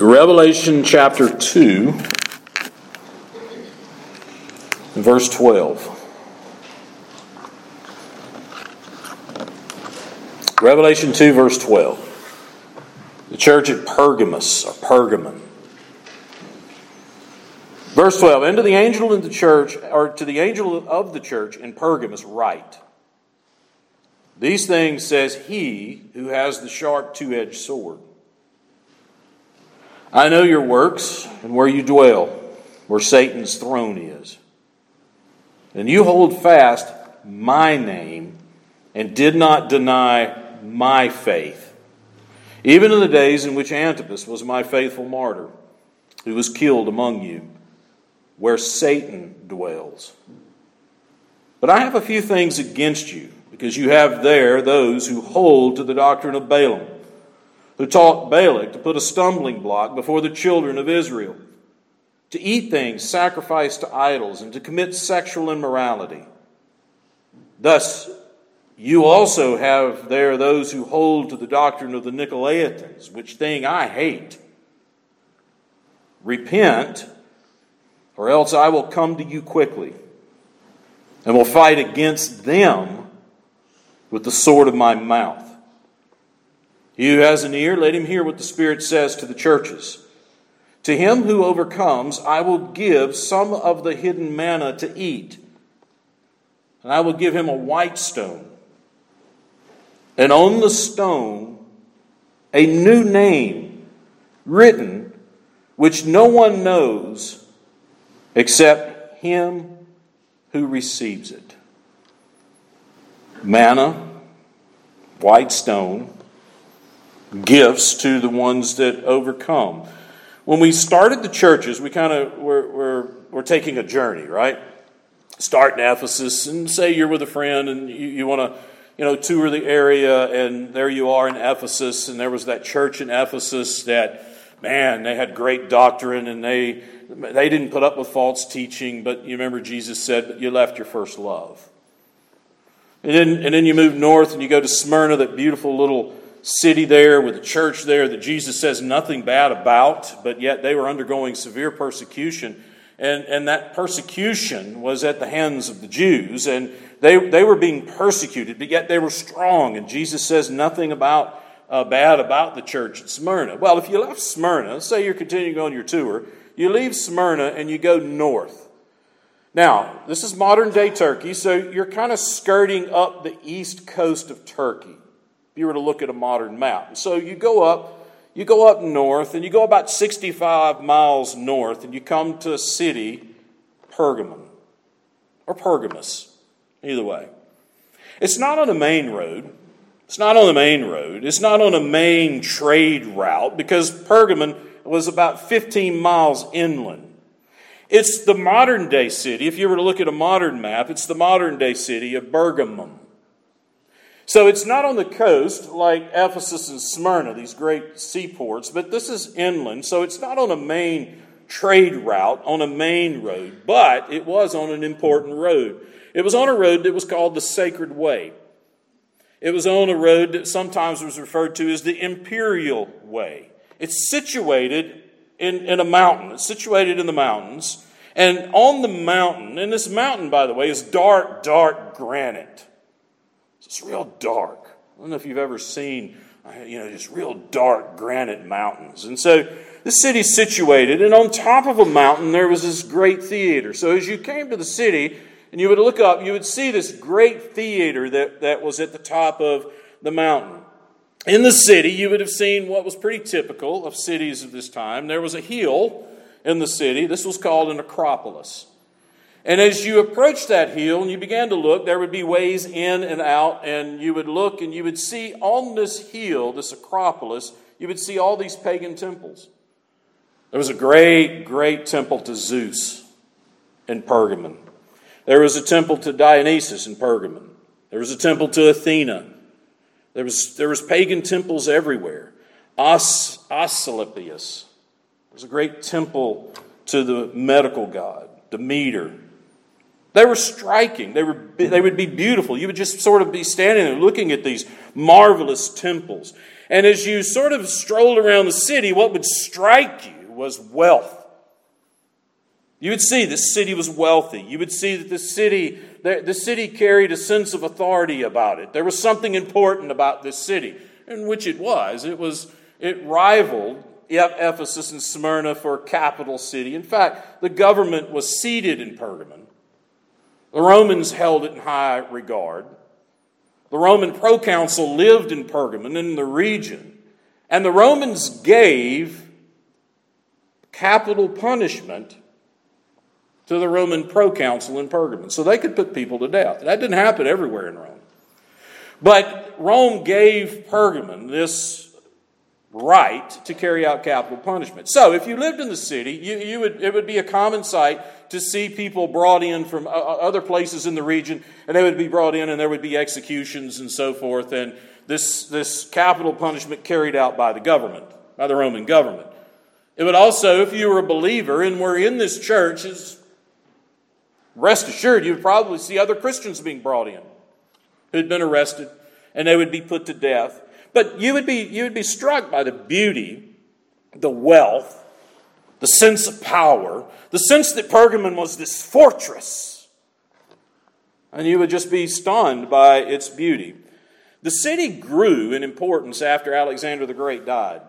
Revelation chapter 2, verse 12. Revelation 2, verse 12. The church at Pergamos, or Pergamon. Verse 12, and to the angel in the church, or to the angel of the church in Pergamos, write. These things says he who has the sharp two edged sword. I know your works and where you dwell, where Satan's throne is. And you hold fast my name and did not deny my faith, even in the days in which Antipas was my faithful martyr, who was killed among you, where Satan dwells. But I have a few things against you, because you have there those who hold to the doctrine of Balaam, who taught Balak to put a stumbling block before the children of Israel, to eat things sacrificed to idols, and to commit sexual immorality. Thus, you also have there those who hold to the doctrine of the Nicolaitans, which thing I hate. Repent, or else I will come to you quickly and will fight against them with the sword of my mouth. He who has an ear, let him hear what the Spirit says to the churches. To him who overcomes, I will give some of the hidden manna to eat, and I will give him a white stone and on the stone a new name written, which no one knows except him who receives it. Manna, white stone, gifts to the ones that overcome. When we started the churches, we kind of were, were, were taking a journey, right? Start in Ephesus and say you're with a friend and you, you want to you know, tour the area, and there you are in Ephesus, and there was that church in Ephesus that, man, they had great doctrine, and they they didn't put up with false teaching, but you remember Jesus said, you left your first love. And then, and then you move north and you go to Smyrna, that beautiful little city there with a church there that Jesus says nothing bad about, but yet they were undergoing severe persecution. And, and that persecution was at the hands of the Jews. And they, they were being persecuted, but yet they were strong. And Jesus says nothing about uh, bad about the church at Smyrna. Well, if you left Smyrna, say you're continuing on your tour, you leave Smyrna and you go north. Now, this is modern day Turkey, so you're kind of skirting up the east coast of Turkey. If you were to look at a modern map. So you go up, you go up north, and you go about 65 miles north, and you come to a city, Pergamon, or Pergamos. Either way. It's not on a main road. It's not on the main road. It's not on a main trade route because Pergamon was about 15 miles inland. It's the modern day city. If you were to look at a modern map, it's the modern day city of Bergamum. So it's not on the coast like Ephesus and Smyrna, these great seaports, but this is inland. So it's not on a main trade route, on a main road, but it was on an important road. It was on a road that was called the Sacred Way. It was on a road that sometimes was referred to as the Imperial Way. It's situated in, in a mountain, it's situated in the mountains. And on the mountain, and this mountain, by the way, is dark, dark granite. It's real dark. I don't know if you've ever seen, uh, you know, just real dark granite mountains. And so the city's situated, and on top of a mountain, there was this great theater. So as you came to the city, and you would look up, you would see this great theater that, that was at the top of the mountain. In the city, you would have seen what was pretty typical of cities of this time. There was a hill in the city. This was called an Acropolis. And as you approached that hill and you began to look, there would be ways in and out, and you would look and you would see on this hill, this Acropolis, you would see all these pagan temples. There was a great, great temple to Zeus in Pergamon. There was a temple to Dionysus in Pergamon. There was a temple to Athena. There was, there was pagan temples everywhere. As, Asclepius. There was a great temple to the medical god, Demeter. They were striking. They, were, they would be beautiful. You would just sort of be standing there looking at these marvelous temples. And as you sort of strolled around the city, what would strike you was wealth. You would see this city was wealthy. You would see that the city, the, the city carried a sense of authority about it. There was something important about this city, and which it was. It was it rivaled Ephesus and Smyrna for capital city. In fact, the government was seated in Pergamon. The Romans held it in high regard. The Roman proconsul lived in Pergamon in the region, and the Romans gave capital punishment to the Roman proconsul in Pergamon. So they could put people to death. That didn't happen everywhere in Rome. But Rome gave Pergamon this right to carry out capital punishment. So if you lived in the city, you, you would, it would be a common sight to see people brought in from uh, uh, other places in the region, and they would be brought in, and there would be executions and so forth. And this, this capital punishment carried out by the government, by the Roman government. It would also, if you were a believer and were in this church, is Rest assured, you would probably see other Christians being brought in who'd been arrested and they would be put to death. But you would be, you would be struck by the beauty, the wealth, the sense of power, the sense that Pergamon was this fortress. And you would just be stunned by its beauty. The city grew in importance after Alexander the Great died.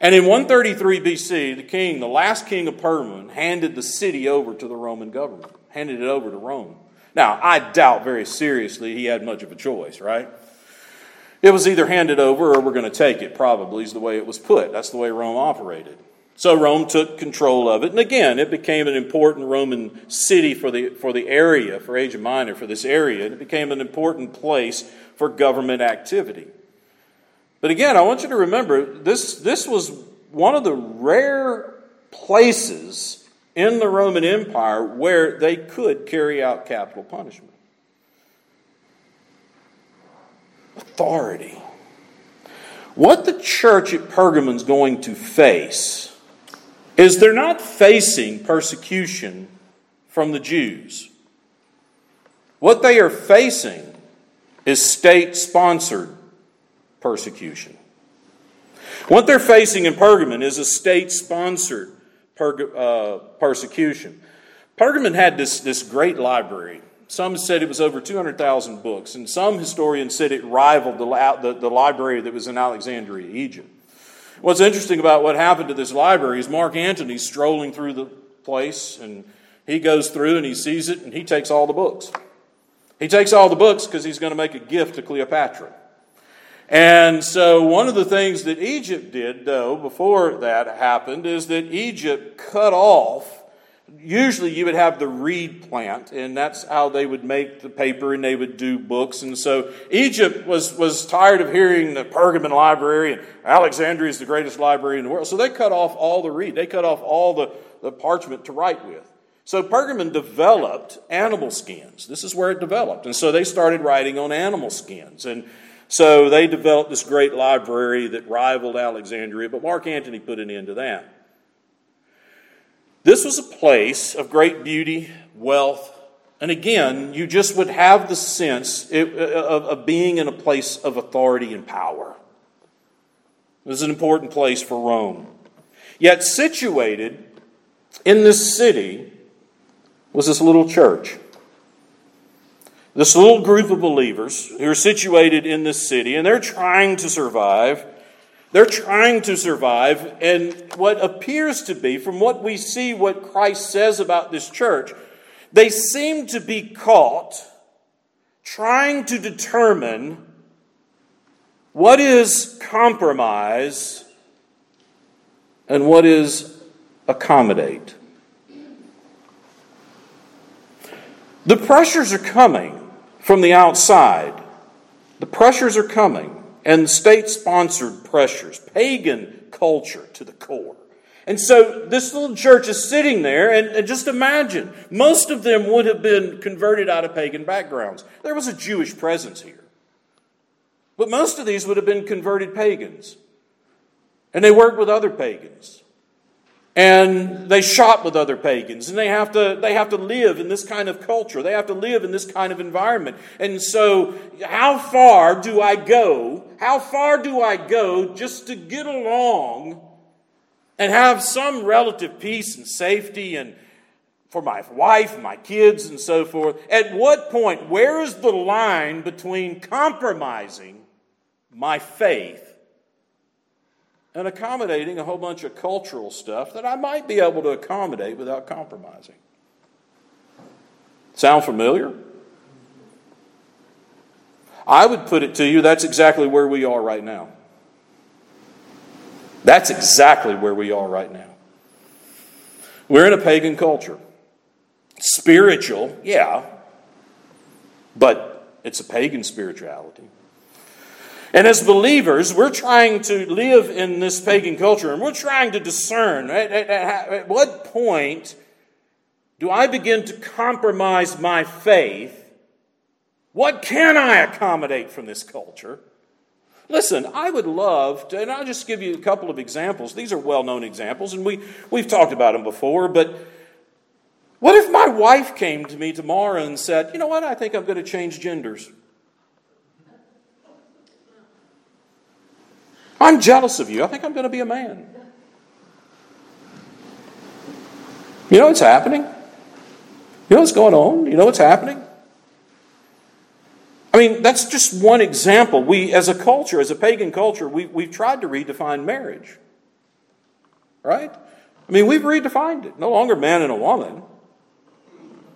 And in 133 BC, the king, the last king of Pergamon, handed the city over to the Roman government, handed it over to Rome. Now, I doubt very seriously he had much of a choice, right? It was either handed over or we're going to take it, probably, is the way it was put. That's the way Rome operated. So Rome took control of it. And again, it became an important Roman city for the, for the area, for Asia Minor, for this area. It became an important place for government activity. But again, I want you to remember this, this was one of the rare places in the Roman Empire where they could carry out capital punishment. Authority. What the church at Pergamon is going to face is they're not facing persecution from the Jews. What they are facing is state sponsored persecution. What they're facing in Pergamon is a state sponsored per, uh, persecution. Pergamon had this, this great library. Some said it was over 200,000 books, and some historians said it rivaled the, the, the library that was in Alexandria, Egypt. What's interesting about what happened to this library is Mark Antony strolling through the place, and he goes through and he sees it, and he takes all the books. He takes all the books because he's going to make a gift to Cleopatra. And so, one of the things that Egypt did, though, before that happened, is that Egypt cut off. Usually, you would have the reed plant, and that's how they would make the paper and they would do books. And so, Egypt was, was tired of hearing the Pergamon library, and Alexandria is the greatest library in the world. So, they cut off all the reed, they cut off all the, the parchment to write with. So Pergamon developed animal skins. This is where it developed. And so they started writing on animal skins. And so they developed this great library that rivaled Alexandria, but Mark Antony put an end to that. This was a place of great beauty, wealth, and again, you just would have the sense uh, of being in a place of authority and power. It was an important place for Rome. Yet, situated in this city was this little church. This little group of believers who are situated in this city, and they're trying to survive. They're trying to survive, and what appears to be, from what we see, what Christ says about this church, they seem to be caught trying to determine what is compromise and what is accommodate. The pressures are coming from the outside. The pressures are coming, and state sponsored pressures, pagan culture to the core. And so this little church is sitting there, and, and, just imagine, most of them would have been converted out of pagan backgrounds. There was a Jewish presence here. But most of these would have been converted pagans. And they worked with other pagans. And they shop with other pagans and they have to they have to live in this kind of culture. They have to live in this kind of environment. And so how far do i go how far do i go just to get along and have some relative peace and safety and for my wife my kids and so forth? At what point where is the line between compromising my faith and accommodating a whole bunch of cultural stuff that I might be able to accommodate without compromising. Sound familiar? I would put it to you that's exactly where we are right now. That's exactly where we are right now. We're in a pagan culture. Spiritual, yeah, but it's a pagan spirituality. And as believers, we're trying to live in this pagan culture and we're trying to discern at, at, at, what point do I begin to compromise my faith? What can I accommodate from this culture? Listen, I would love to, and I'll just give you a couple of examples. These are well known examples, and we, we've talked about them before, but what if my wife came to me tomorrow and said, You know what, I think I'm going to change genders? I'm jealous of you. I think I'm going to be a man. You know what's happening? You know what's going on? You know what's happening? I mean, that's just one example. We, as a culture, as a pagan culture, we, we've tried to redefine marriage. Right? I mean, we've redefined it. No longer man and a woman.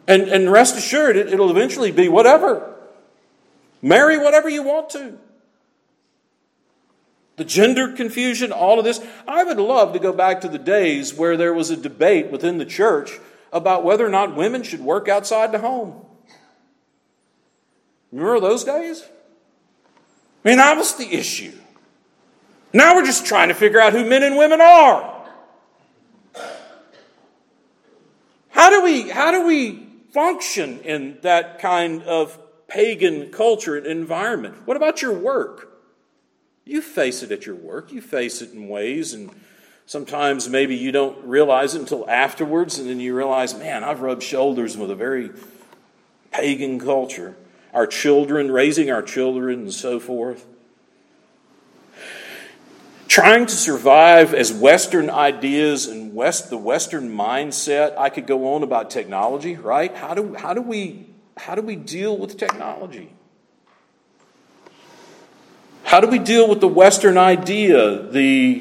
And, and rest assured, it, it'll eventually be whatever. Marry whatever you want to the gender confusion, all of this. I would love to go back to the days where there was a debate within the church about whether or not women should work outside the home. Remember those days? I mean, that was the issue. Now we're just trying to figure out who men and women are. How do we, how do we function in that kind of pagan culture and environment? What about your work? You face it at your work, you face it in ways, and sometimes maybe you don't realize it until afterwards, and then you realize, man, I've rubbed shoulders with a very pagan culture. Our children, raising our children, and so forth. Trying to survive as Western ideas and West, the Western mindset. I could go on about technology, right? How do, how do, we, how do we deal with technology? How do we deal with the Western idea, the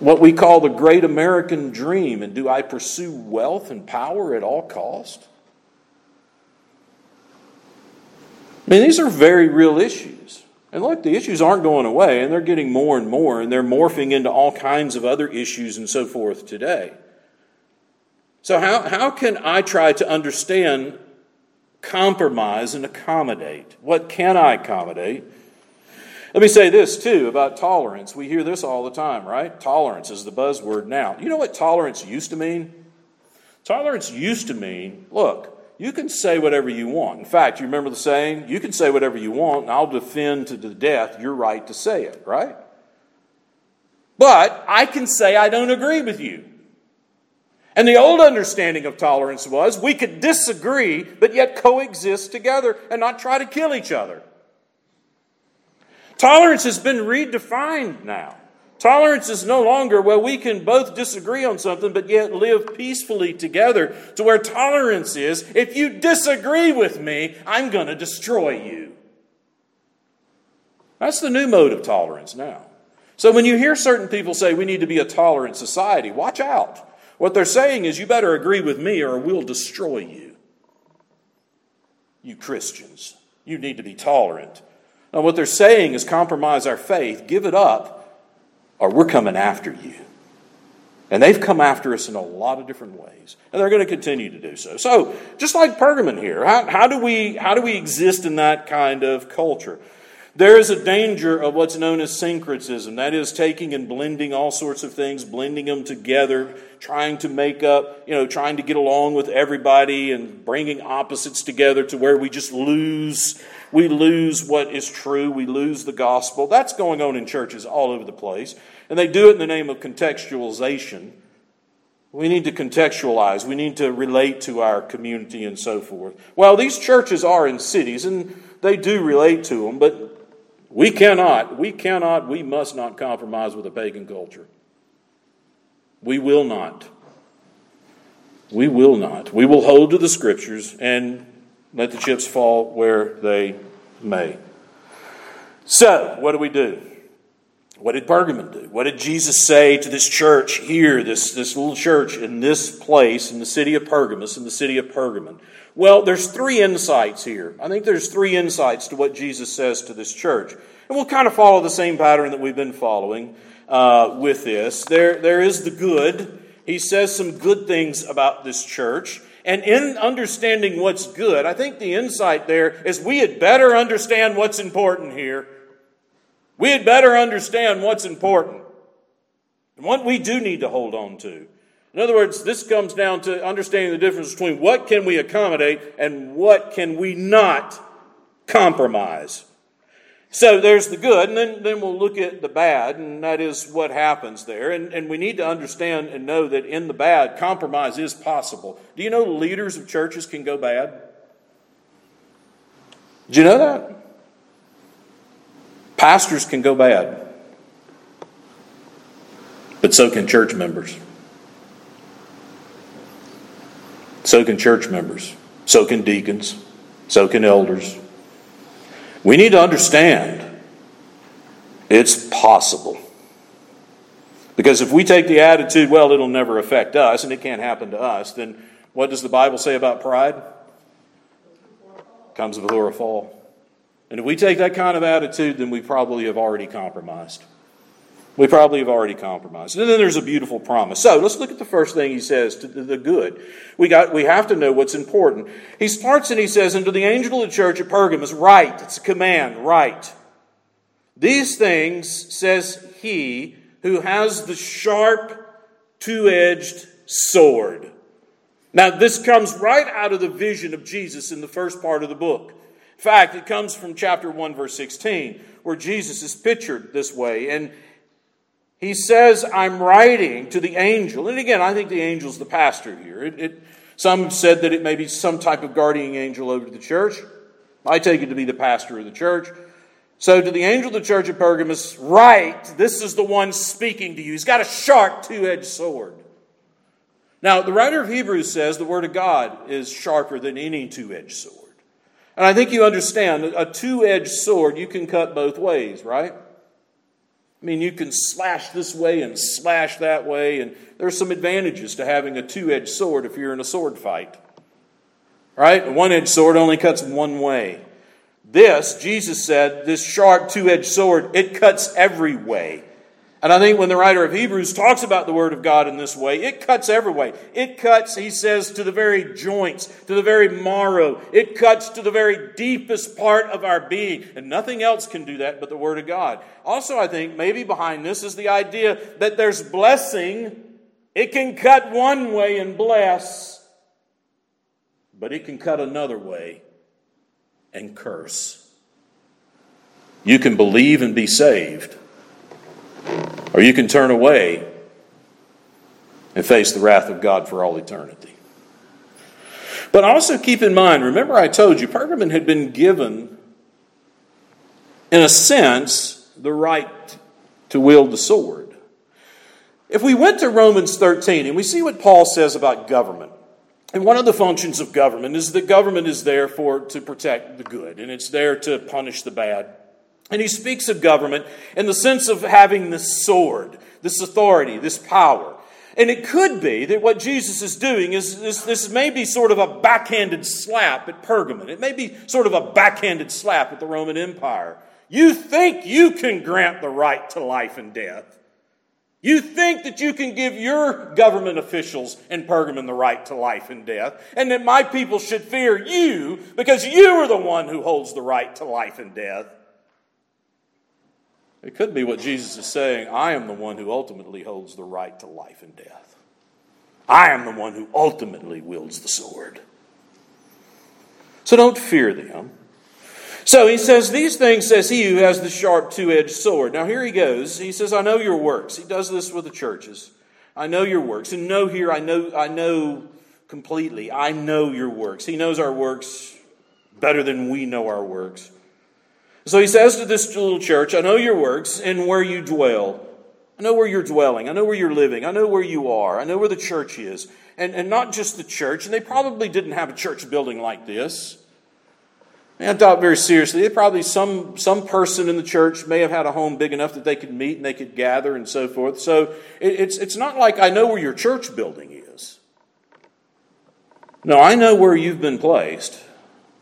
what we call the great American dream? And do I pursue wealth and power at all cost? I mean, these are very real issues. And look, the issues aren't going away, and they're getting more and more, and they're morphing into all kinds of other issues and so forth today. So, how, how can I try to understand compromise and accommodate? What can I accommodate? Let me say this too about tolerance. We hear this all the time, right? Tolerance is the buzzword now. You know what tolerance used to mean? Tolerance used to mean look, you can say whatever you want. In fact, you remember the saying, you can say whatever you want, and I'll defend to the death your right to say it, right? But I can say I don't agree with you. And the old understanding of tolerance was we could disagree, but yet coexist together and not try to kill each other. Tolerance has been redefined now. Tolerance is no longer, well, we can both disagree on something, but yet live peacefully together. To where tolerance is, if you disagree with me, I'm going to destroy you. That's the new mode of tolerance now. So when you hear certain people say we need to be a tolerant society, watch out. What they're saying is you better agree with me or we'll destroy you. You Christians, you need to be tolerant. Now, what they're saying is compromise our faith, give it up, or we're coming after you. And they've come after us in a lot of different ways. And they're going to continue to do so. So, just like Pergamon here, how, how, do we, how do we exist in that kind of culture? There is a danger of what's known as syncretism. That is taking and blending all sorts of things, blending them together, trying to make up, you know, trying to get along with everybody and bringing opposites together to where we just lose we lose what is true, we lose the gospel. That's going on in churches all over the place. And they do it in the name of contextualization. We need to contextualize. We need to relate to our community and so forth. Well, these churches are in cities and they do relate to them, but we cannot, we cannot, we must not compromise with a pagan culture. We will not. We will not. We will hold to the scriptures and let the chips fall where they may. So, what do we do? What did Pergamon do? What did Jesus say to this church here, this, this little church in this place, in the city of Pergamos, in the city of Pergamon? Well, there's three insights here. I think there's three insights to what Jesus says to this church. And we'll kind of follow the same pattern that we've been following uh, with this. There, there is the good. He says some good things about this church. And in understanding what's good, I think the insight there is we had better understand what's important here we had better understand what's important and what we do need to hold on to. In other words, this comes down to understanding the difference between what can we accommodate and what can we not compromise. So there's the good, and then, then we'll look at the bad, and that is what happens there. And, and we need to understand and know that in the bad, compromise is possible. Do you know leaders of churches can go bad? Do you know that? Pastors can go bad, but so can church members. So can church members. So can deacons. So can elders. We need to understand it's possible. Because if we take the attitude, well, it'll never affect us and it can't happen to us, then what does the Bible say about pride? Comes before a fall. And if we take that kind of attitude, then we probably have already compromised. We probably have already compromised. And then there's a beautiful promise. So let's look at the first thing he says to the good. We got we have to know what's important. He starts and he says, Unto the angel of the church at Pergamos, write. It's a command, write. These things says he who has the sharp, two-edged sword. Now, this comes right out of the vision of Jesus in the first part of the book. In fact, it comes from chapter 1, verse 16, where Jesus is pictured this way. And he says, I'm writing to the angel. And again, I think the angel's the pastor here. It, it, some said that it may be some type of guardian angel over the church. I take it to be the pastor of the church. So, to the angel of the church at Pergamos, write, this is the one speaking to you. He's got a sharp two edged sword. Now, the writer of Hebrews says the word of God is sharper than any two edged sword. And I think you understand a two edged sword, you can cut both ways, right? I mean, you can slash this way and slash that way, and there's some advantages to having a two edged sword if you're in a sword fight. Right? A one edged sword only cuts one way. This, Jesus said, this sharp two edged sword, it cuts every way. And I think when the writer of Hebrews talks about the Word of God in this way, it cuts every way. It cuts, he says, to the very joints, to the very marrow. It cuts to the very deepest part of our being. And nothing else can do that but the Word of God. Also, I think maybe behind this is the idea that there's blessing. It can cut one way and bless, but it can cut another way and curse. You can believe and be saved or you can turn away and face the wrath of God for all eternity. But also keep in mind, remember I told you, Pergamon had been given, in a sense, the right to wield the sword. If we went to Romans 13 and we see what Paul says about government, and one of the functions of government is that government is there for to protect the good, and it's there to punish the bad. And he speaks of government in the sense of having this sword, this authority, this power. And it could be that what Jesus is doing is this, this may be sort of a backhanded slap at Pergamon. It may be sort of a backhanded slap at the Roman Empire. You think you can grant the right to life and death. You think that you can give your government officials in Pergamon the right to life and death, and that my people should fear you because you are the one who holds the right to life and death. It could be what Jesus is saying I am the one who ultimately holds the right to life and death. I am the one who ultimately wields the sword. So don't fear them. So he says, These things says he who has the sharp two edged sword. Now here he goes. He says, I know your works. He does this with the churches. I know your works. And know here, I know, I know completely. I know your works. He knows our works better than we know our works. So he says to this little church, I know your works and where you dwell. I know where you're dwelling. I know where you're living. I know where you are. I know where the church is. And, and not just the church. And they probably didn't have a church building like this. I doubt very seriously. They probably some some person in the church may have had a home big enough that they could meet and they could gather and so forth. So it, it's it's not like I know where your church building is. No, I know where you've been placed.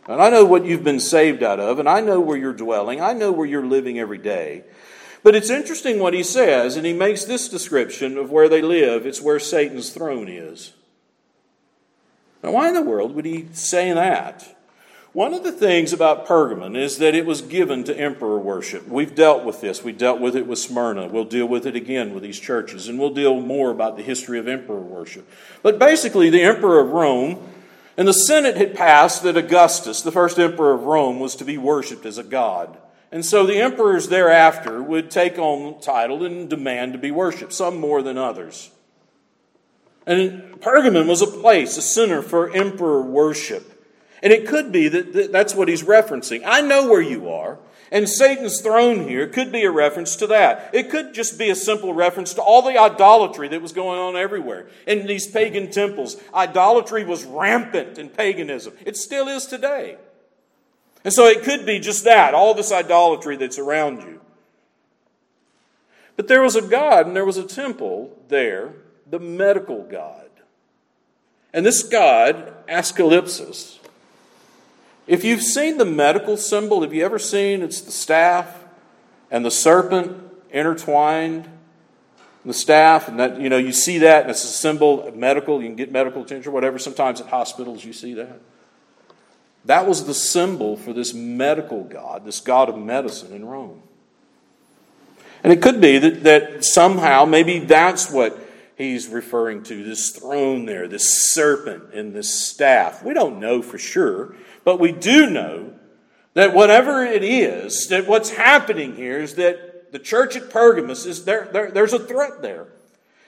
And I know what you've been saved out of, and I know where you're dwelling. I know where you're living every day. But it's interesting what he says, and he makes this description of where they live. It's where Satan's throne is. Now, why in the world would he say that? One of the things about Pergamon is that it was given to emperor worship. We've dealt with this. We dealt with it with Smyrna. We'll deal with it again with these churches, and we'll deal more about the history of emperor worship. But basically, the emperor of Rome and the Senate had passed that Augustus, the first emperor of Rome, was to be worshiped as a god. And so the emperors thereafter would take on title and demand to be worshiped, some more than others. And Pergamon was a place, a center for emperor worship. And it could be that that's what he's referencing. I know where you are. And Satan's throne here could be a reference to that. It could just be a simple reference to all the idolatry that was going on everywhere in these pagan temples. Idolatry was rampant in paganism. It still is today. And so it could be just that, all this idolatry that's around you. But there was a God and there was a temple there, the medical God. And this God, Asclepius, if you've seen the medical symbol, have you ever seen it's the staff and the serpent intertwined? The staff, and that, you know, you see that, and it's a symbol of medical. You can get medical attention or whatever. Sometimes at hospitals you see that. That was the symbol for this medical God, this God of medicine in Rome. And it could be that, that somehow, maybe that's what he's referring to this throne there, this serpent and this staff. We don't know for sure. But we do know that whatever it is, that what's happening here is that the church at Pergamos is there, there there's a threat there.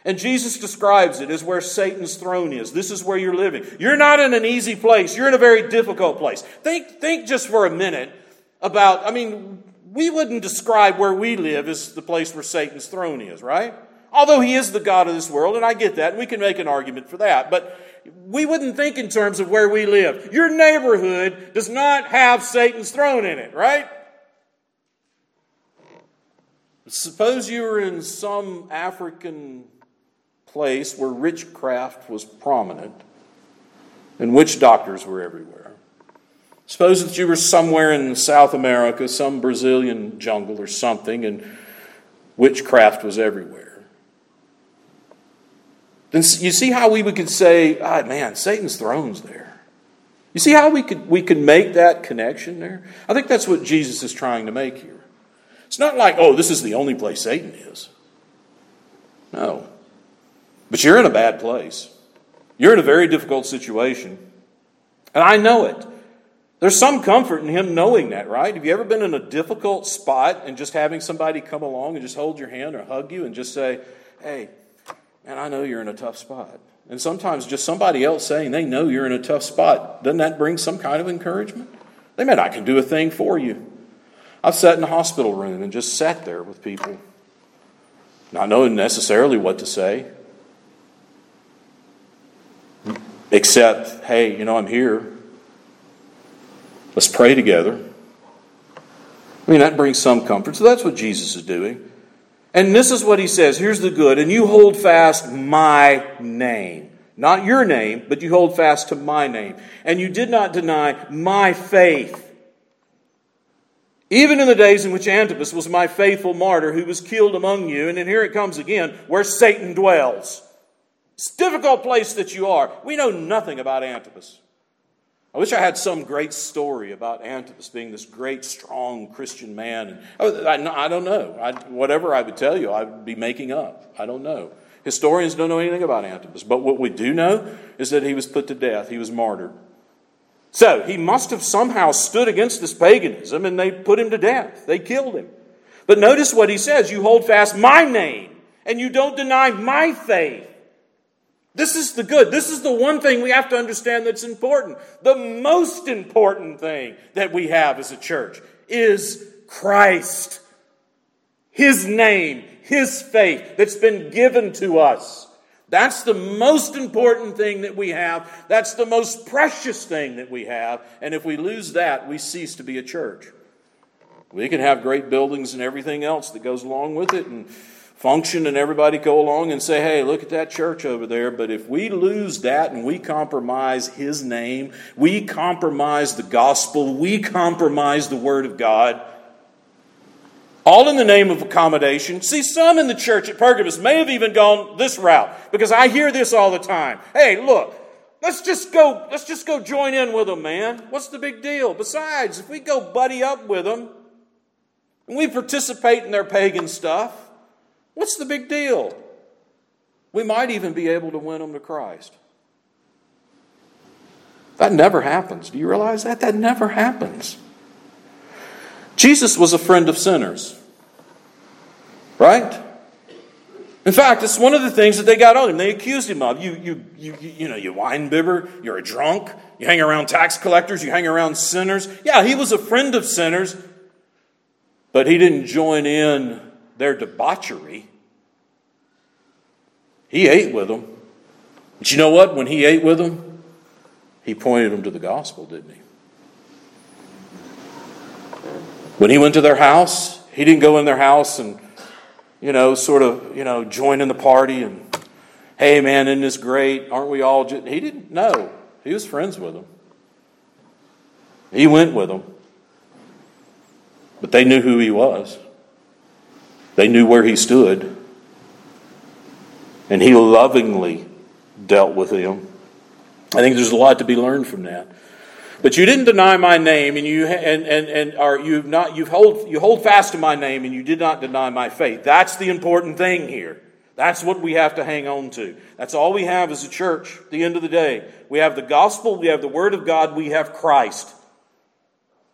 And Jesus describes it as where Satan's throne is. This is where you're living. You're not in an easy place. You're in a very difficult place. Think, think just for a minute about, I mean, we wouldn't describe where we live as the place where Satan's throne is, right? Although he is the God of this world, and I get that, and we can make an argument for that. But we wouldn't think in terms of where we live. Your neighborhood does not have Satan's throne in it, right? Suppose you were in some African place where witchcraft was prominent and witch doctors were everywhere. Suppose that you were somewhere in South America, some Brazilian jungle or something, and witchcraft was everywhere. Then you see how we could say, ah, man, Satan's throne's there. You see how we could, we could make that connection there? I think that's what Jesus is trying to make here. It's not like, oh, this is the only place Satan is. No. But you're in a bad place. You're in a very difficult situation. And I know it. There's some comfort in him knowing that, right? Have you ever been in a difficult spot and just having somebody come along and just hold your hand or hug you and just say, hey, man, I know you're in a tough spot. And sometimes just somebody else saying they know you're in a tough spot, doesn't that bring some kind of encouragement? They mean, I can do a thing for you. I've sat in a hospital room and just sat there with people, not knowing necessarily what to say, except, hey, you know, I'm here. Let's pray together. I mean, that brings some comfort. So that's what Jesus is doing. And this is what he says here's the good, and you hold fast my name. Not your name, but you hold fast to my name. And you did not deny my faith. Even in the days in which Antipas was my faithful martyr who was killed among you, and then here it comes again, where Satan dwells. It's difficult place that you are. We know nothing about Antipas. I wish I had some great story about Antipas being this great, strong Christian man. Oh, I, I don't know. I, whatever I would tell you, I would be making up. I don't know. Historians don't know anything about Antipas. But what we do know is that he was put to death, he was martyred. So he must have somehow stood against this paganism and they put him to death. They killed him. But notice what he says you hold fast my name and you don't deny my faith. This is the good. This is the one thing we have to understand that's important. The most important thing that we have as a church is Christ. His name, His faith that's been given to us. That's the most important thing that we have. That's the most precious thing that we have. And if we lose that, we cease to be a church. We can have great buildings and everything else that goes along with it and function and everybody go along and say, hey, look at that church over there. But if we lose that and we compromise His name, we compromise the gospel, we compromise the Word of God, all in the name of accommodation. See, some in the church at Pergamos may have even gone this route because I hear this all the time. Hey, look, let's just go, let's just go join in with them, man. What's the big deal? Besides, if we go buddy up with them and we participate in their pagan stuff, what's the big deal? We might even be able to win them to Christ. That never happens. Do you realize that? That never happens. Jesus was a friend of sinners. Right? In fact, it's one of the things that they got on him. They accused him of. You, you, you, you know, you wine bibber, you're a drunk, you hang around tax collectors, you hang around sinners. Yeah, he was a friend of sinners, but he didn't join in their debauchery. He ate with them. But you know what? When he ate with them, he pointed them to the gospel, didn't he? When he went to their house, he didn't go in their house and, you know, sort of, you know, join in the party and, hey, man, isn't this great? Aren't we all just. He didn't know. He was friends with them. He went with them. But they knew who he was, they knew where he stood. And he lovingly dealt with them. I think there's a lot to be learned from that. But you didn't deny my name, and you and and and are you not you hold you hold fast to my name, and you did not deny my faith. That's the important thing here. That's what we have to hang on to. That's all we have as a church. At the end of the day, we have the gospel, we have the word of God, we have Christ,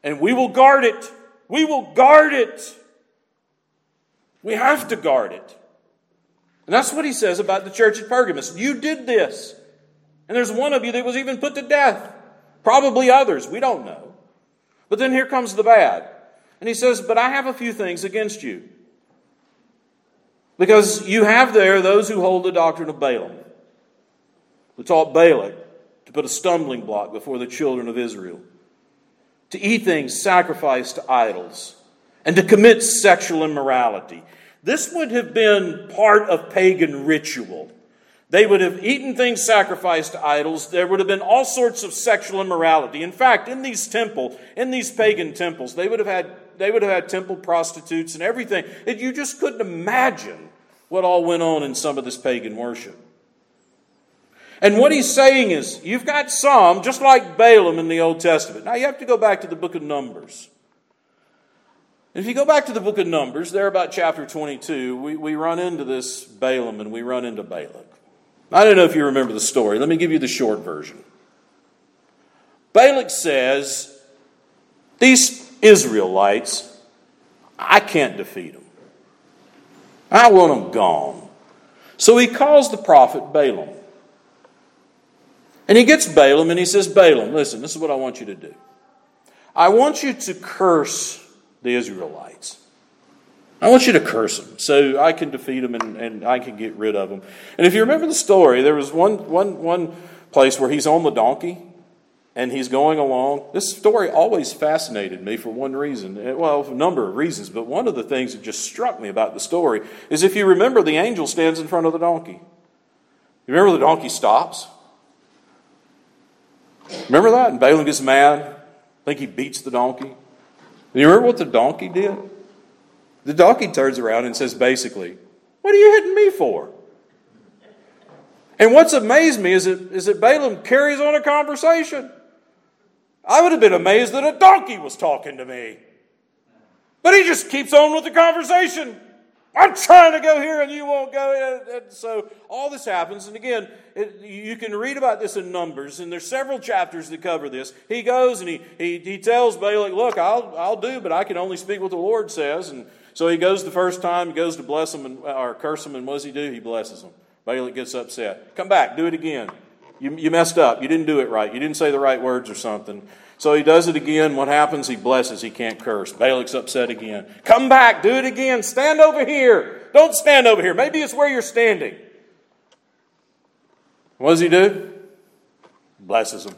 and we will guard it. We will guard it. We have to guard it. And that's what he says about the church at Pergamos. You did this. And there's one of you that was even put to death. Probably others. We don't know. But then here comes the bad. And he says, But I have a few things against you. Because you have there those who hold the doctrine of Balaam, who taught Balak to put a stumbling block before the children of Israel, to eat things sacrificed to idols, and to commit sexual immorality. This would have been part of pagan ritual. They would have eaten things sacrificed to idols. There would have been all sorts of sexual immorality. In fact, in these temple, in these pagan temples, they would have had they would have had temple prostitutes and everything. It, you just couldn't imagine what all went on in some of this pagan worship. And what he's saying is, you've got some, just like Balaam in the Old Testament. Now you have to go back to the book of Numbers. If you go back to the book of Numbers, there about chapter 22, we, we run into this Balaam and we run into Balak. I don't know if you remember the story. Let me give you the short version. Balak says, These Israelites, I can't defeat them. I want them gone. So he calls the prophet Balaam. And he gets Balaam and he says, Balaam, listen, this is what I want you to do. I want you to curse the Israelites. I want you to curse them so I can defeat them and, and I can get rid of them. And if you remember the story, there was one, one, one place where he's on the donkey and he's going along. This story always fascinated me for one reason. Eh, well, a number of reasons, but one of the things that just struck me about the story is if you remember, the angel stands in front of the donkey. You remember the donkey stops? Remember that? And Balaam gets mad. I think he beats the donkey. You remember what the donkey did? The donkey turns around and says, basically, What are you hitting me for? And what's amazed me is that, is that Balaam carries on a conversation. I would have been amazed that a donkey was talking to me. But he just keeps on with the conversation. I'm trying to go here and you won't go. And so all this happens. And again, it, you can read about this in Numbers, and there's several chapters that cover this. He goes and he, he, he tells Balak, Look, I'll, I'll do, but I can only speak what the Lord says. And so he goes the first time, he goes to bless him and, or curse him, and what does he do? He blesses him. Balak gets upset. Come back, do it again. You, you messed up. You didn't do it right. You didn't say the right words or something. So he does it again. What happens? He blesses. He can't curse. Balak's upset again. Come back. Do it again. Stand over here. Don't stand over here. Maybe it's where you're standing. What does he do? Blesses him.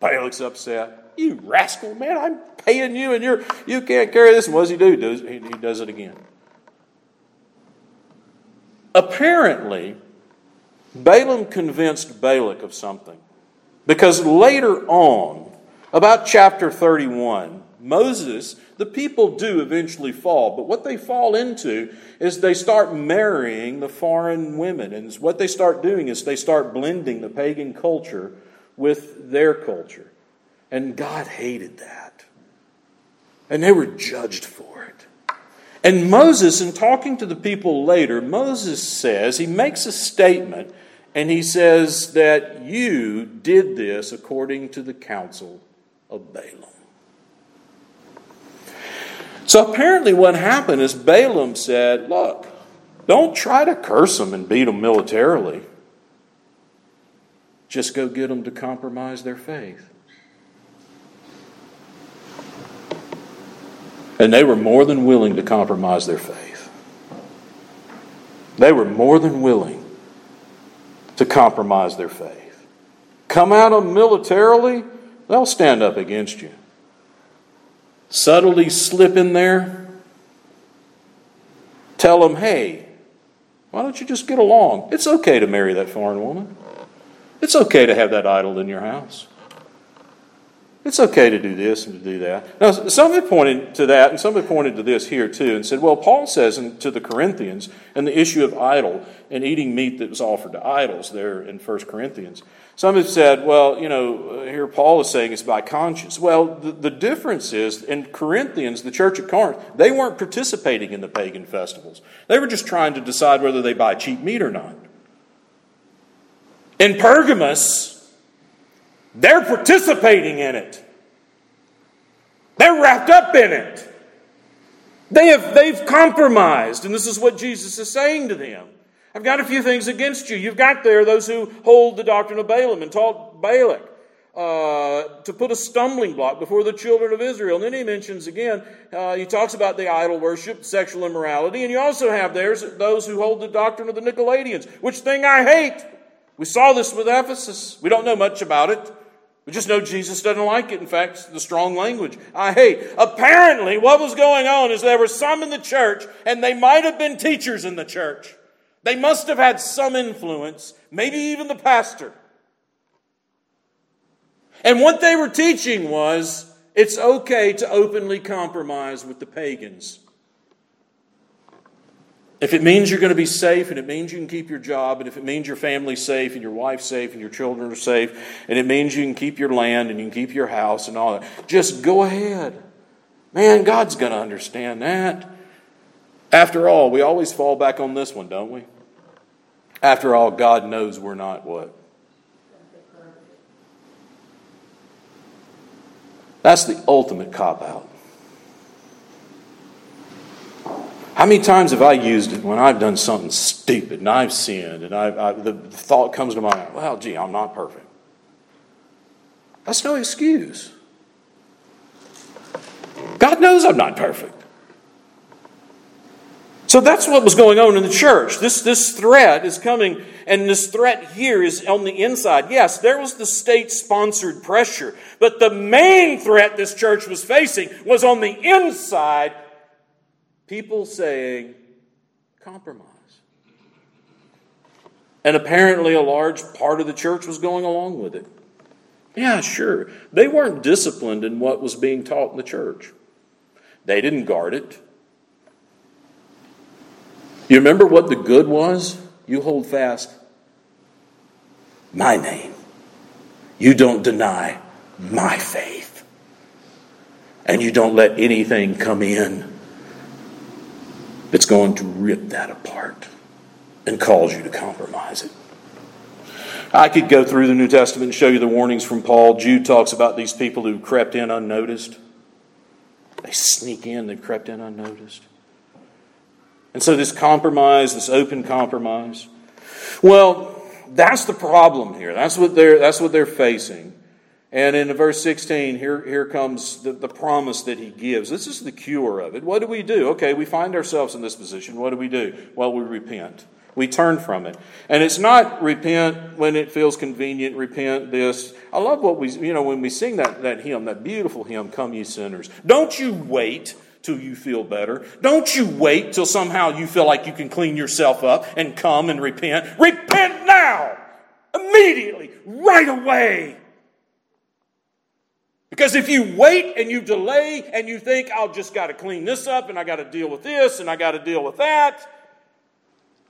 Balak's upset. You rascal, man, I'm paying you and you're you can't carry this. And what does he do? He, he does it again. Apparently, Balaam convinced Balak of something. Because later on, about chapter 31, Moses, the people do eventually fall, but what they fall into is they start marrying the foreign women. And what they start doing is they start blending the pagan culture with their culture. And God hated that. And they were judged for it. And Moses, in talking to the people later, Moses says, he makes a statement and he says that you did this according to the counsel of Balaam. So apparently, what happened is Balaam said, Look, don't try to curse them and beat them militarily. Just go get them to compromise their faith. And they were more than willing to compromise their faith. They were more than willing to compromise their faith. Come at them militarily, they'll stand up against you. Subtly slip in there, tell them, hey, why don't you just get along? It's okay to marry that foreign woman. It's okay to have that idol in your house. It's okay to do this and to do that. Now, some have pointed to that, and some have pointed to this here too, and said, well, Paul says in, to the Corinthians, and the issue of idol and eating meat that was offered to idols there in 1 Corinthians. Some have said, well, you know, uh, here Paul is saying it's by conscience. Well, the, the difference is in Corinthians, the church at Corinth, they weren't participating in the pagan festivals. They were just trying to decide whether they buy cheap meat or not. In Pergamos, they're participating in it. They're wrapped up in it. They have, they've compromised, and this is what Jesus is saying to them. I've got a few things against you. You've got there those who hold the doctrine of Balaam and taught Balak uh, to put a stumbling block before the children of Israel. And then he mentions again, uh, he talks about the idol worship, sexual immorality, and you also have there those who hold the doctrine of the Nicolaitans, which thing I hate. We saw this with Ephesus. We don't know much about it. We just know Jesus doesn't like it. In fact, the strong language I hate. Apparently, what was going on is there were some in the church, and they might have been teachers in the church. They must have had some influence, maybe even the pastor. And what they were teaching was it's okay to openly compromise with the pagans. If it means you're going to be safe and it means you can keep your job and if it means your family's safe and your wife's safe and your children are safe and it means you can keep your land and you can keep your house and all that, just go ahead. Man, God's going to understand that. After all, we always fall back on this one, don't we? After all, God knows we're not what? That's the ultimate cop out. How many times have I used it when I've done something stupid and I've sinned and I've, I, the thought comes to my mind, well, gee, I'm not perfect. That's no excuse. God knows I'm not perfect. So that's what was going on in the church. This, this threat is coming, and this threat here is on the inside. Yes, there was the state sponsored pressure, but the main threat this church was facing was on the inside people saying, compromise. And apparently, a large part of the church was going along with it. Yeah, sure. They weren't disciplined in what was being taught in the church, they didn't guard it. You remember what the good was? You hold fast my name. You don't deny my faith. And you don't let anything come in that's going to rip that apart and cause you to compromise it. I could go through the New Testament and show you the warnings from Paul. Jude talks about these people who crept in unnoticed. They sneak in, they've crept in unnoticed. And so, this compromise, this open compromise, Well, that's the problem here. That's what they're, that's what they're facing. And in verse 16, here, here comes the, the promise that he gives. This is the cure of it. What do we do? Okay, we find ourselves in this position. What do we do? Well, we repent. We turn from it. And it's not repent when it feels convenient, repent this. I love what we, you know, when we sing that, that hymn, that beautiful hymn, Come Ye Sinners. Don't you wait till you feel better. Don't you wait till somehow you feel like you can clean yourself up and come and repent. Repent now! Immediately, right away. Because if you wait and you delay and you think, I'll just got to clean this up and I got to deal with this and I got to deal with that,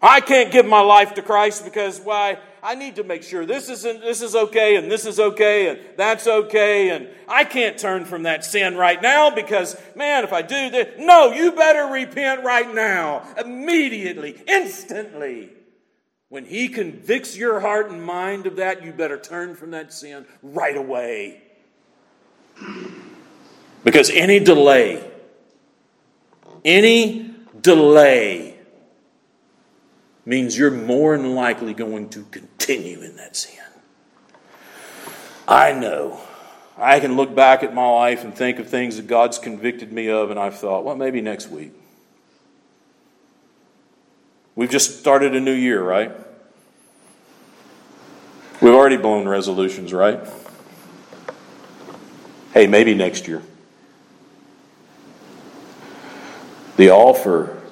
I can't give my life to Christ because why? I need to make sure this isn't this is okay and this is okay and that's okay and I can't turn from that sin right now because man, if I do this, no, you better repent right now, immediately, instantly. When he convicts your heart and mind of that, you better turn from that sin right away. Because any delay, any delay means you're more than likely going to continue in that sin. I know. I can look back at my life and think of things that God's convicted me of, and I've thought, well, maybe next week. We've just started a new year, right? We've already blown resolutions, right? Hey, maybe next year. The offer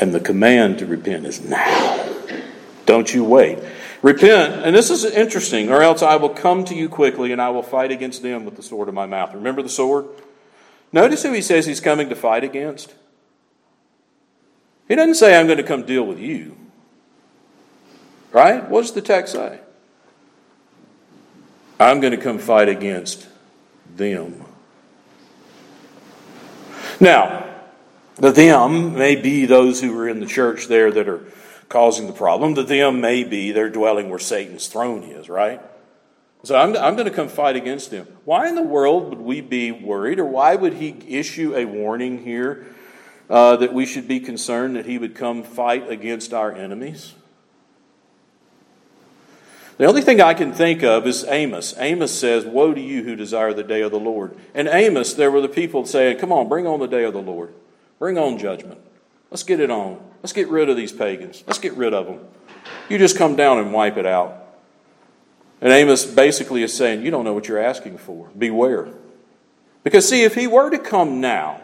and the command to repent is now. Don't you wait. Repent, and this is interesting, or else I will come to you quickly and I will fight against them with the sword of my mouth. Remember the sword? Notice who he says he's coming to fight against. He doesn't say, I'm going to come deal with you. Right? What does the text say? I'm going to come fight against them. Now, the them may be those who are in the church there that are causing the problem. The them may be they're dwelling where Satan's throne is, right? So I'm, I'm going to come fight against them. Why in the world would we be worried, or why would he issue a warning here uh, that we should be concerned that he would come fight against our enemies? The only thing I can think of is Amos. Amos says, Woe to you who desire the day of the Lord. And Amos, there were the people saying, Come on, bring on the day of the Lord. Bring on judgment. Let's get it on. Let's get rid of these pagans. Let's get rid of them. You just come down and wipe it out. And Amos basically is saying, You don't know what you're asking for. Beware. Because, see, if he were to come now,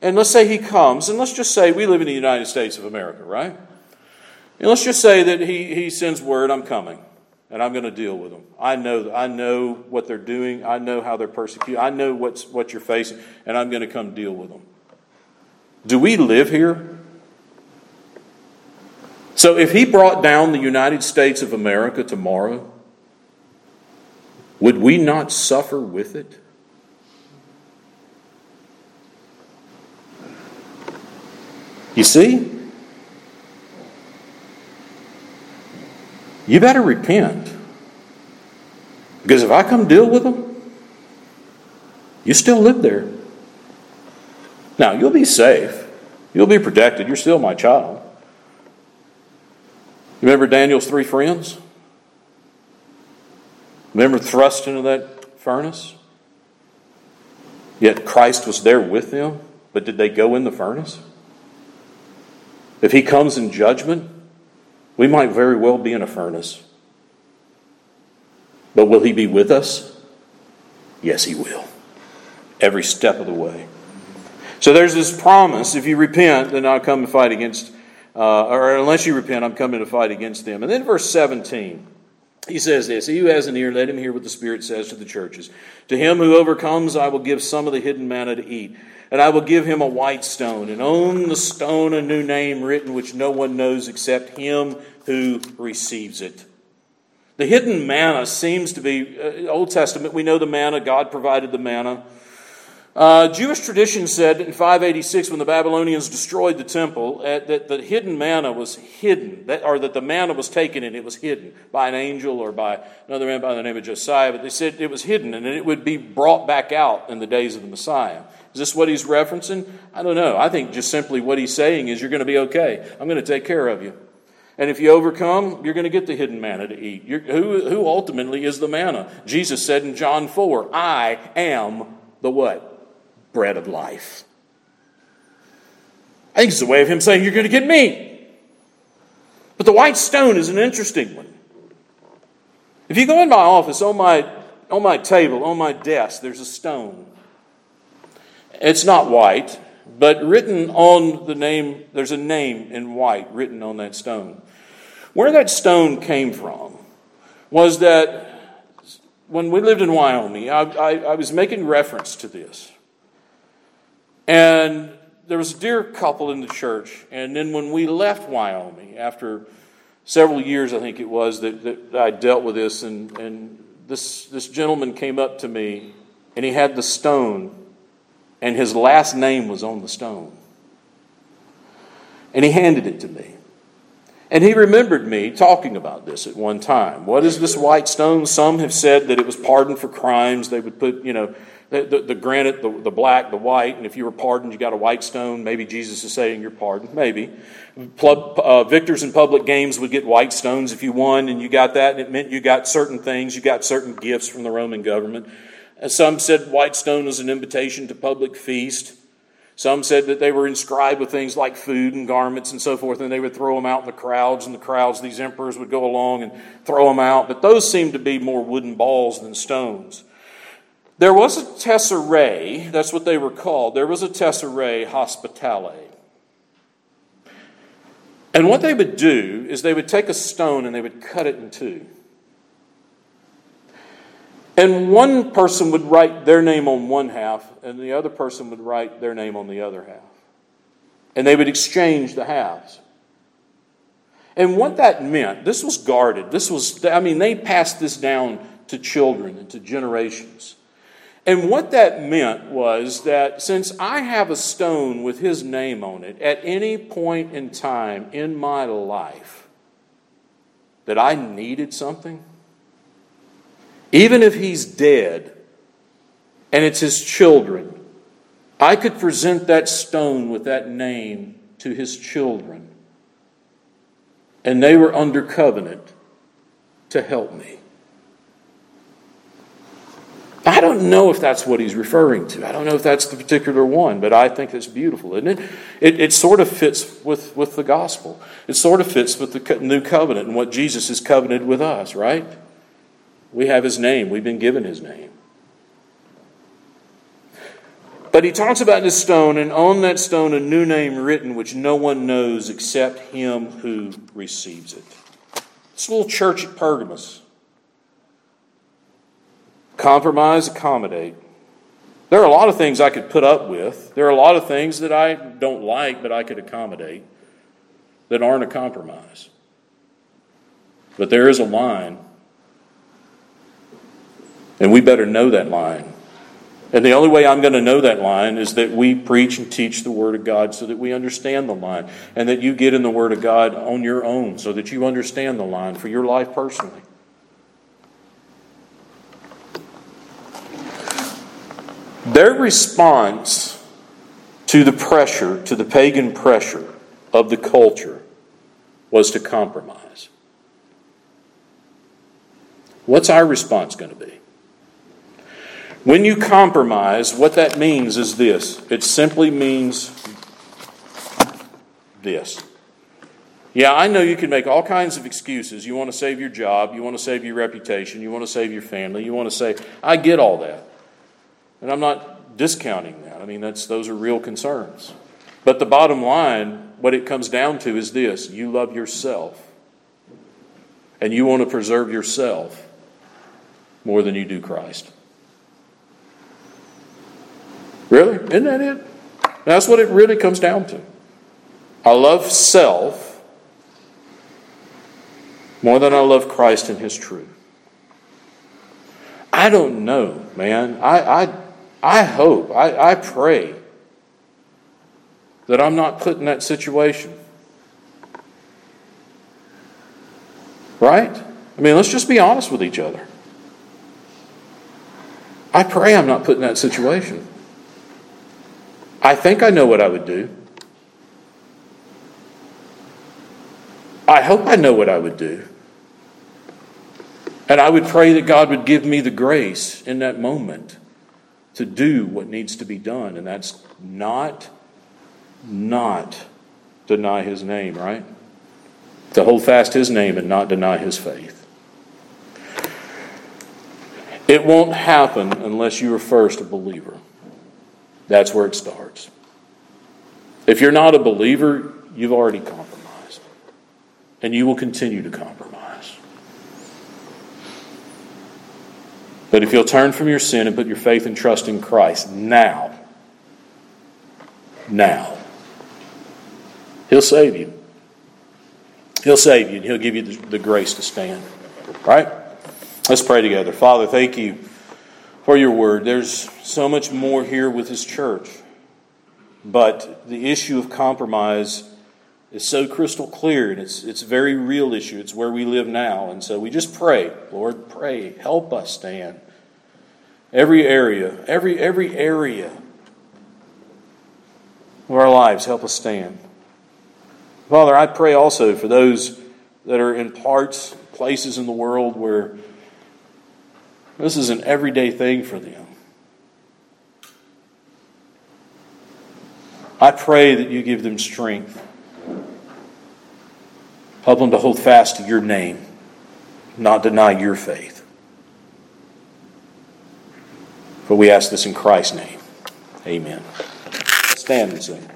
and let's say he comes, and let's just say we live in the United States of America, right? And let's just say that he, he sends word, I'm coming, and I'm going to deal with them. I know, I know what they're doing. I know how they're persecuted. I know what's, what you're facing, and I'm going to come deal with them. Do we live here? So if he brought down the United States of America tomorrow, would we not suffer with it? You see? You better repent. Because if I come deal with them, you still live there. Now, you'll be safe, you'll be protected. You're still my child. Remember Daniel's three friends? Remember thrust into that furnace? Yet Christ was there with them, but did they go in the furnace? If he comes in judgment, we might very well be in a furnace. But will he be with us? Yes, he will. Every step of the way. So there's this promise if you repent, then I'll come and fight against, uh, or unless you repent, I'm coming to fight against them. And then verse 17, he says this He who has an ear, let him hear what the Spirit says to the churches. To him who overcomes, I will give some of the hidden manna to eat. And I will give him a white stone, and on the stone a new name written, which no one knows except him who receives it. The hidden manna seems to be, uh, Old Testament, we know the manna, God provided the manna. Uh, Jewish tradition said in 586, when the Babylonians destroyed the temple, uh, that the hidden manna was hidden, that, or that the manna was taken and it was hidden by an angel or by another man by the name of Josiah. But they said it was hidden and it would be brought back out in the days of the Messiah. Is this what he's referencing? I don't know. I think just simply what he's saying is you're going to be okay. I'm going to take care of you. And if you overcome, you're going to get the hidden manna to eat. who, who ultimately is the manna? Jesus said in John 4, I am the what? Bread of life. I think it's a way of him saying, You're going to get me. But the white stone is an interesting one. If you go in my office, on my, on my table, on my desk, there's a stone. It's not white, but written on the name, there's a name in white written on that stone. Where that stone came from was that when we lived in Wyoming, I, I, I was making reference to this. And there was a dear couple in the church. And then when we left Wyoming, after several years, I think it was, that, that I dealt with this, and, and this, this gentleman came up to me and he had the stone and his last name was on the stone. And he handed it to me. And he remembered me talking about this at one time. What is this white stone? Some have said that it was pardoned for crimes. They would put, you know, the, the, the granite, the, the black, the white, and if you were pardoned, you got a white stone. Maybe Jesus is saying you're pardoned. Maybe. Uh, victors in public games would get white stones if you won, and you got that, and it meant you got certain things. You got certain gifts from the Roman government. Some said white stone was an invitation to public feast. Some said that they were inscribed with things like food and garments and so forth, and they would throw them out in the crowds, and the crowds, these emperors would go along and throw them out. But those seemed to be more wooden balls than stones. There was a tesserae, that's what they were called. There was a tesserae hospitale. And what they would do is they would take a stone and they would cut it in two. And one person would write their name on one half, and the other person would write their name on the other half. And they would exchange the halves. And what that meant, this was guarded. This was, I mean, they passed this down to children and to generations. And what that meant was that since I have a stone with his name on it at any point in time in my life that I needed something, even if he's dead and it's his children, I could present that stone with that name to his children. And they were under covenant to help me. I don't know if that's what he's referring to. I don't know if that's the particular one, but I think it's beautiful, isn't it? It, it sort of fits with, with the gospel. It sort of fits with the new covenant and what Jesus has covenanted with us, right? We have his name, we've been given his name. But he talks about this stone, and on that stone a new name written, which no one knows except him who receives it. This little church at Pergamos. Compromise, accommodate. There are a lot of things I could put up with. There are a lot of things that I don't like, but I could accommodate that aren't a compromise. But there is a line and we better know that line. And the only way I'm going to know that line is that we preach and teach the Word of God so that we understand the line. And that you get in the Word of God on your own so that you understand the line for your life personally. Their response to the pressure, to the pagan pressure of the culture, was to compromise. What's our response going to be? When you compromise, what that means is this it simply means this. Yeah, I know you can make all kinds of excuses. You want to save your job, you want to save your reputation, you want to save your family, you want to say, I get all that. And I'm not discounting that. I mean, that's, those are real concerns. But the bottom line, what it comes down to is this you love yourself. And you want to preserve yourself more than you do Christ. Really? Isn't that it? That's what it really comes down to. I love self more than I love Christ and His truth. I don't know, man. I, I, I hope, I, I pray that I'm not put in that situation. Right? I mean, let's just be honest with each other. I pray I'm not put in that situation. I think I know what I would do. I hope I know what I would do. And I would pray that God would give me the grace in that moment to do what needs to be done. And that's not, not deny his name, right? To hold fast his name and not deny his faith. It won't happen unless you are first a believer. That's where it starts. If you're not a believer, you've already compromised. And you will continue to compromise. But if you'll turn from your sin and put your faith and trust in Christ now, now, He'll save you. He'll save you and He'll give you the, grace to stand. Right? Let's pray together. Father, thank you for your word. There's so much more here with His church. But the issue of compromise is so crystal clear, and it's, it's a very real issue. It's where we live now. And so we just pray, Lord, pray, help us stand. Every area, every, every area of our lives, help us stand. Father, I pray also for those that are in parts, places in the world where this is an everyday thing for them. I pray that you give them strength. Help them to hold fast to your name, not deny your faith. For we ask this in Christ's name. Amen. Stand and sing.